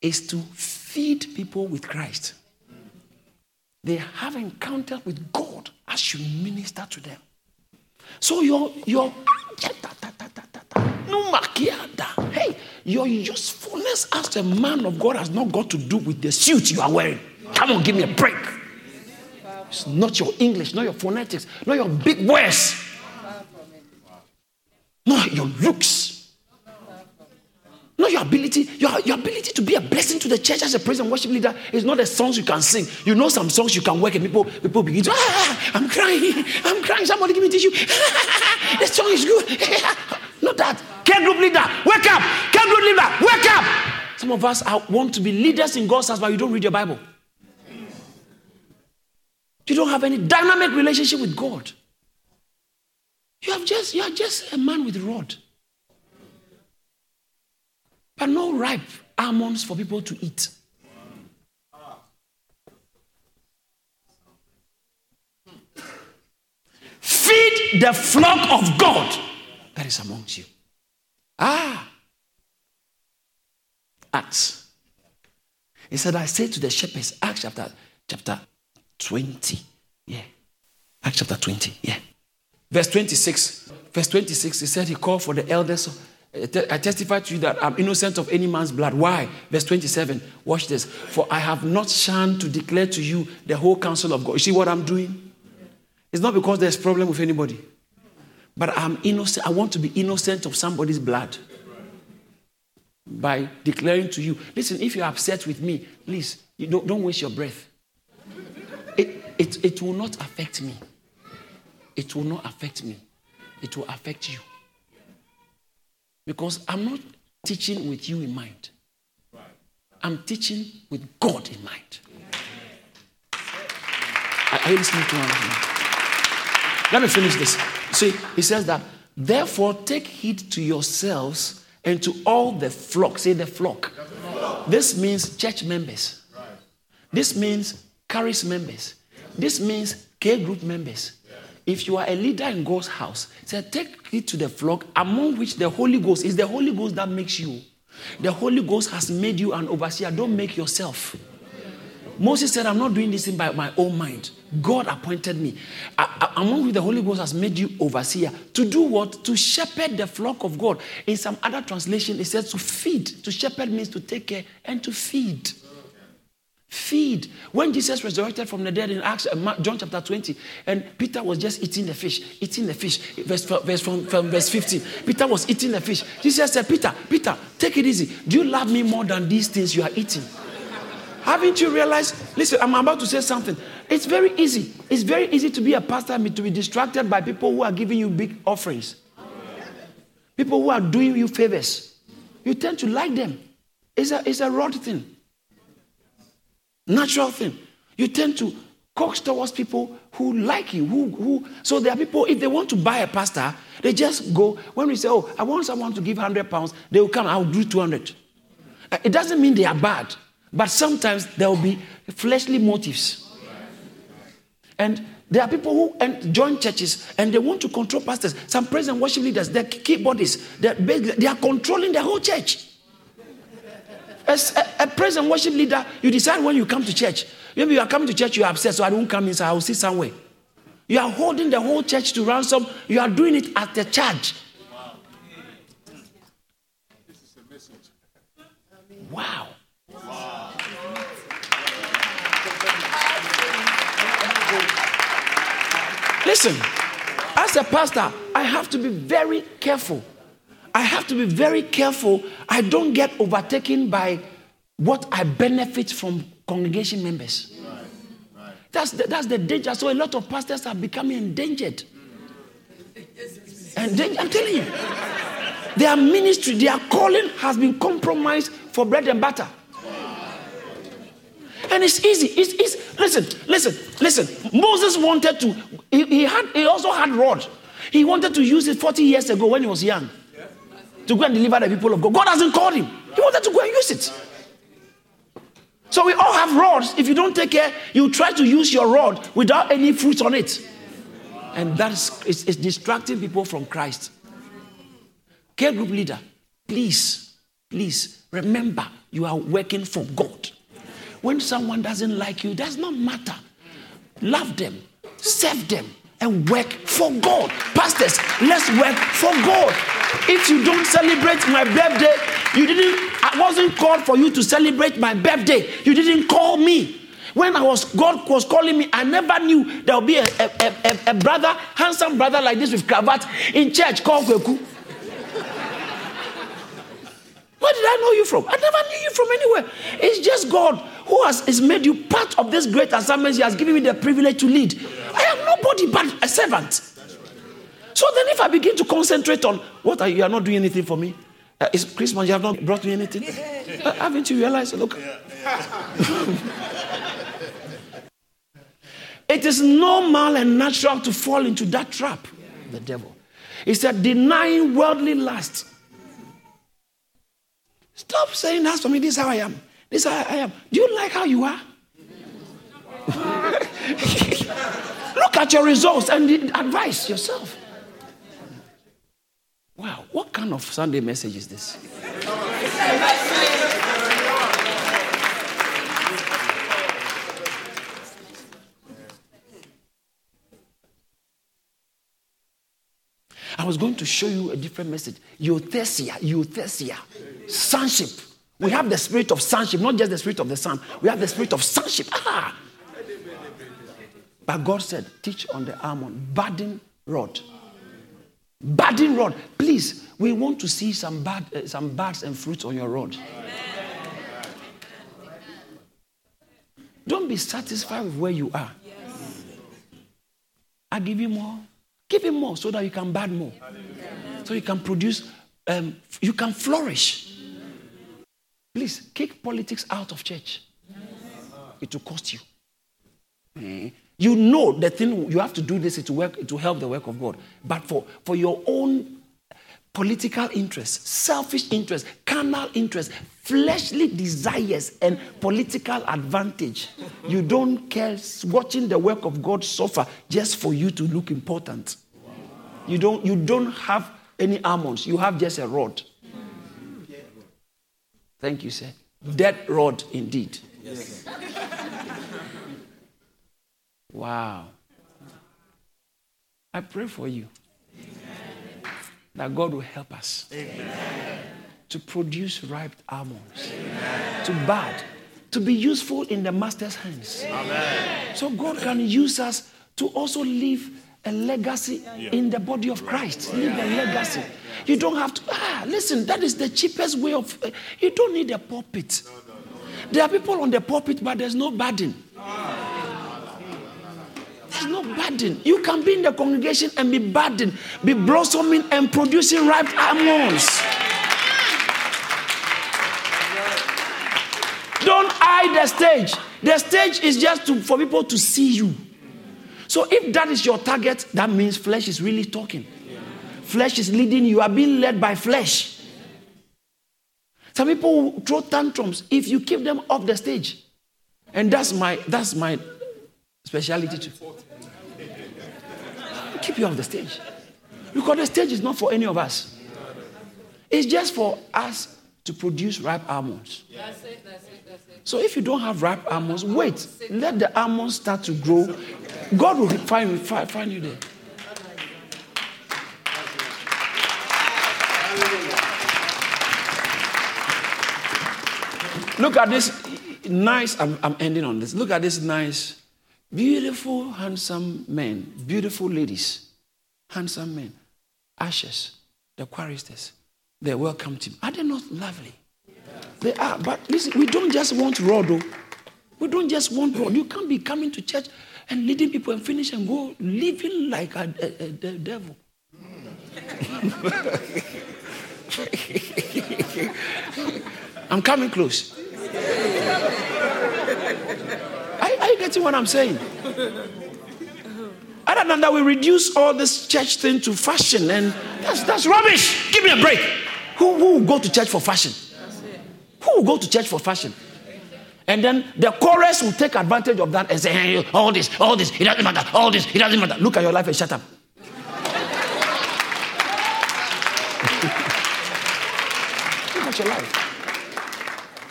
is to feed people with Christ. They have encounter with God as you minister to them. So your your hey, your usefulness as a man of God has not got to do with the suit you are wearing. Come on, give me a break. It's not your English, not your phonetics, not your big words, not your looks. Not your ability, your, your ability to be a blessing to the church as a praise and worship leader is not the songs you can sing. You know some songs you can work and people, people begin to, ah, I'm crying, I'm crying, somebody give me tissue. the song is good. not that. Care group leader, wake up. Care group leader, wake up. Some of us are, want to be leaders in God's house, but you don't read your Bible. You don't have any dynamic relationship with God. You have just you are just a man with rod but no ripe almonds for people to eat. Feed the flock of God that is amongst you. Ah. Acts. He said, I say to the shepherds, Acts chapter, chapter 20. Yeah. Acts chapter 20. Yeah. Verse 26. Verse 26, he said he called for the elders I testify to you that I'm innocent of any man's blood. Why? Verse 27. Watch this. For I have not shunned to declare to you the whole counsel of God. You see what I'm doing? It's not because there's problem with anybody. But I'm innocent. I want to be innocent of somebody's blood. By declaring to you, listen, if you're upset with me, please, don't, don't waste your breath. It, it, it will not affect me. It will not affect me. It will affect you. Because I'm not teaching with you in mind. I'm teaching with God in mind. Are you listening to me? Let me finish this. See, he says that, therefore, take heed to yourselves and to all the flock. Say the flock. This means church members. This means Charis members. This means K group members. If you are a leader in God's house, say, take it to the flock among which the Holy Ghost is the Holy Ghost that makes you. The Holy Ghost has made you an overseer. Don't make yourself. Moses said, I'm not doing this thing by my own mind. God appointed me. I, I, among which the Holy Ghost has made you overseer. To do what? To shepherd the flock of God. In some other translation, it says to feed. To shepherd means to take care and to feed. Feed. When Jesus resurrected from the dead in Acts, uh, John chapter 20, and Peter was just eating the fish, eating the fish. Verse, verse from, from verse 15. Peter was eating the fish. Jesus said, Peter, Peter, take it easy. Do you love me more than these things you are eating? Haven't you realized? Listen, I'm about to say something. It's very easy. It's very easy to be a pastor and to be distracted by people who are giving you big offerings. People who are doing you favors. You tend to like them. It's a, it's a rod thing. Natural thing. You tend to coax towards people who like you. Who, who, so there are people, if they want to buy a pastor, they just go. When we say, oh, I want someone to give 100 pounds, they will come, I'll do 200. Uh, it doesn't mean they are bad. But sometimes there will be fleshly motives. And there are people who join churches and they want to control pastors. Some praise and worship leaders, they're keyboardists, they are controlling the whole church. As a, a praise and worship leader, you decide when you come to church. Maybe you are coming to church, you are upset, so I don't come inside, I will sit somewhere. You are holding the whole church to ransom, you are doing it at the charge. Wow. Listen, as a pastor, I have to be very careful. I have to be very careful. I don't get overtaken by what I benefit from congregation members. That's, the, that's the danger. So a lot of pastors are becoming endangered. And I'm telling you, their ministry, their calling has been compromised for bread and butter. And it's easy. It's, it's listen, listen, listen. Moses wanted to, he, he had he also had rod. He wanted to use it 40 years ago when he was young. To go and deliver the people of God. God hasn't called him. He wanted to go and use it. So we all have rods. If you don't take care, you try to use your rod without any fruit on it. And that's it's, it's distracting people from Christ. Care group leader, please, please remember you are working for God. When someone doesn't like you, it does not matter. Love them, serve them, and work for God. Pastors, let's work for God. If you don't celebrate my birthday, you didn't, I wasn't called for you to celebrate my birthday. You didn't call me. When I was God was calling me, I never knew there would be a, a, a, a brother, handsome brother like this with cravat in church called Kweku. Where did I know you from? I never knew you from anywhere. It's just God who has, has made you part of this great assignment. He has given me the privilege to lead. I am nobody but a servant. So then, if I begin to concentrate on what are you, you are not doing anything for me. Uh, it's Christmas, you have not brought me anything. Uh, haven't you realized? Look. it is normal and natural to fall into that trap. The devil. He said, denying worldly lust Stop saying that for me. This is how I am. This is how I am. Do you like how you are? Look at your results and advise yourself. Wow, what kind of Sunday message is this? I was going to show you a different message. Euthesia, euthesia, sonship. We have the spirit of sonship, not just the spirit of the son. We have the spirit of sonship. Ah. But God said, teach on the almond, budding rod. Budding rod. Please, we want to see some, bud, uh, some buds and fruits on your rod. Don't be satisfied with where you are. I give you more. Give him more so that you can bud more. So you can produce, um, you can flourish. Please kick politics out of church. It will cost you. Eh? You know the thing you have to do this to work to help the work of God. But for, for your own political interest, selfish interest, carnal interest, fleshly desires, and political advantage, you don't care watching the work of God suffer just for you to look important. You don't, you don't have any almonds, you have just a rod. Thank you, sir. Dead rod indeed. Yes. wow. I pray for you Amen. that God will help us Amen. to produce ripe almonds, Amen. to bud, to be useful in the master's hands. So God can use us to also leave a legacy yeah. in the body of Christ. Leave a legacy. You don't have to, ah, listen, that is the cheapest way of, uh, you don't need a pulpit. No, no, no. There are people on the pulpit, but there's no burden. There's no burden. You can be in the congregation and be burdened, be blossoming and producing ripe almonds. Don't hide the stage. The stage is just to, for people to see you. So if that is your target, that means flesh is really talking. Flesh is leading you. You are being led by flesh. Some people throw tantrums if you keep them off the stage. And that's my that's my speciality too. Keep you off the stage. Because the stage is not for any of us. It's just for us to produce ripe almonds. That's it, that's it, that's it. So if you don't have ripe almonds, wait. Let the almonds start to grow. God will find, find, find you there. Look at this nice, I'm, I'm ending on this. Look at this nice, beautiful, handsome men, beautiful ladies, handsome men, ashes, the choristers. They welcome him. Are they not lovely? They are. But listen, we don't just want rod. Though. We don't just want rod. You can't be coming to church and leading people and finish and go living like a, a, a devil. I'm coming close. Are, are you getting what I'm saying? Other than that, we reduce all this church thing to fashion, and that's, that's rubbish. Give me a break. Who, who will go to church for fashion? Who will go to church for fashion? And then the chorus will take advantage of that and say, hey, all this, all this, it doesn't matter, all this, it doesn't matter. Look at your life and shut up. Look at your life.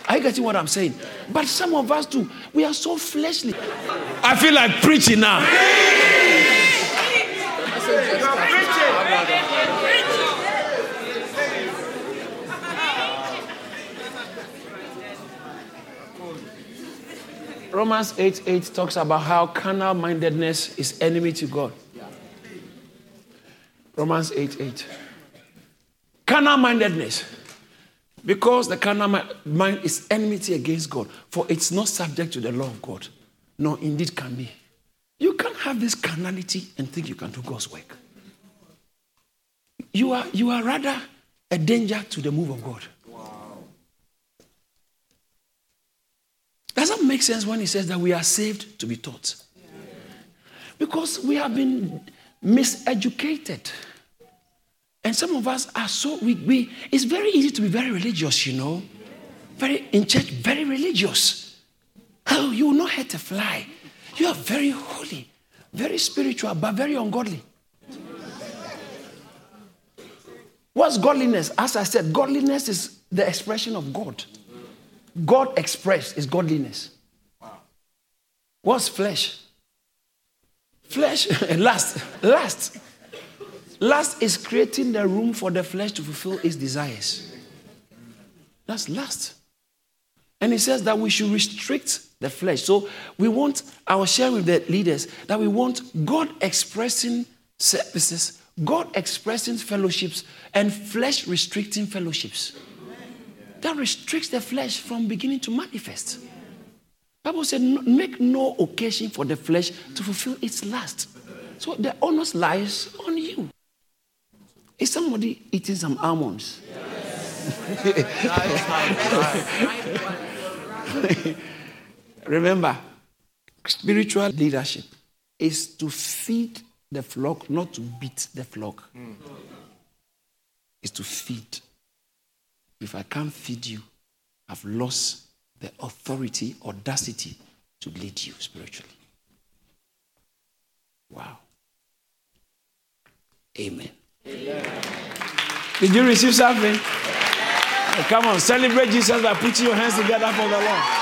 Are you getting what I'm saying? But some of us too, we are so fleshly. I feel like preaching now. Romans 8 8 talks about how carnal mindedness is enemy to God. Romans 8 8. Carnal mindedness. Because the carnal mind is enmity against God, for it's not subject to the law of God, nor indeed can be. You can't have this carnality and think you can do God's work. You are, you are rather a danger to the move of God. Does that make sense when he says that we are saved to be taught? Because we have been miseducated. And some of us are so we, we it's very easy to be very religious, you know. Very in church, very religious. Oh, you will not hurt a fly. You are very holy. Very spiritual, but very ungodly. What's godliness? As I said, godliness is the expression of God. God expressed is godliness. What's flesh? Flesh, lust, lust. Lust is creating the room for the flesh to fulfill its desires. That's lust. And he says that we should restrict the flesh. So we want, I will share with the leaders that we want God expressing services, God expressing fellowships, and flesh restricting fellowships. That restricts the flesh from beginning to manifest. Bible said, make no occasion for the flesh to fulfill its lust. So the onus lies on you. Is somebody eating some almonds? Remember, spiritual leadership is to feed the flock, not to beat the flock. Mm. It's to feed. If I can't feed you, I've lost the authority, audacity to lead you spiritually. Wow. Amen. Did you receive something? Come on, celebrate Jesus by putting your hands together for the Lord.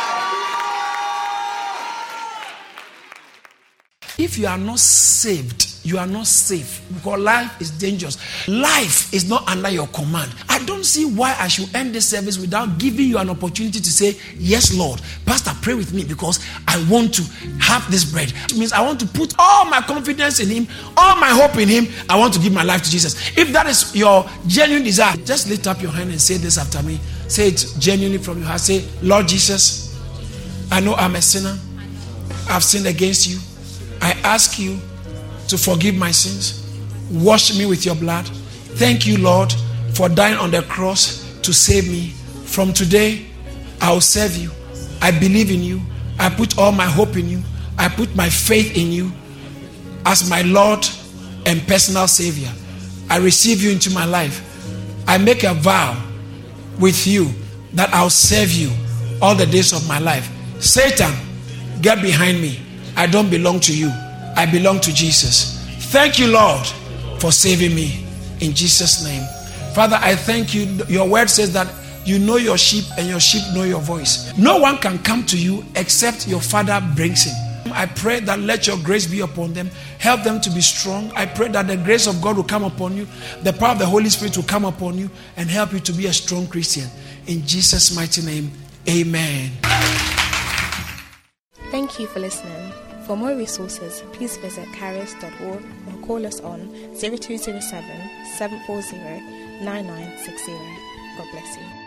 If you are not saved, you are not safe because life is dangerous. Life is not under your command. I don't see why I should end this service without giving you an opportunity to say, Yes, Lord. Pastor, pray with me because I want to have this bread. It means I want to put all my confidence in Him, all my hope in Him. I want to give my life to Jesus. If that is your genuine desire, just lift up your hand and say this after me. Say it genuinely from your heart. Say, Lord Jesus, I know I'm a sinner. I've sinned against you. I ask you to forgive my sins. Wash me with your blood. Thank you, Lord, for dying on the cross to save me. From today, I will serve you. I believe in you. I put all my hope in you. I put my faith in you as my Lord and personal Savior. I receive you into my life. I make a vow with you that I'll serve you all the days of my life. Satan, get behind me. I don't belong to you. I belong to Jesus. Thank you, Lord, for saving me. In Jesus' name. Father, I thank you. Your word says that you know your sheep and your sheep know your voice. No one can come to you except your Father brings him. I pray that let your grace be upon them. Help them to be strong. I pray that the grace of God will come upon you. The power of the Holy Spirit will come upon you and help you to be a strong Christian. In Jesus' mighty name, amen. Thank you for listening. For more resources, please visit charis.org or call us on 0207 740 9960. God bless you.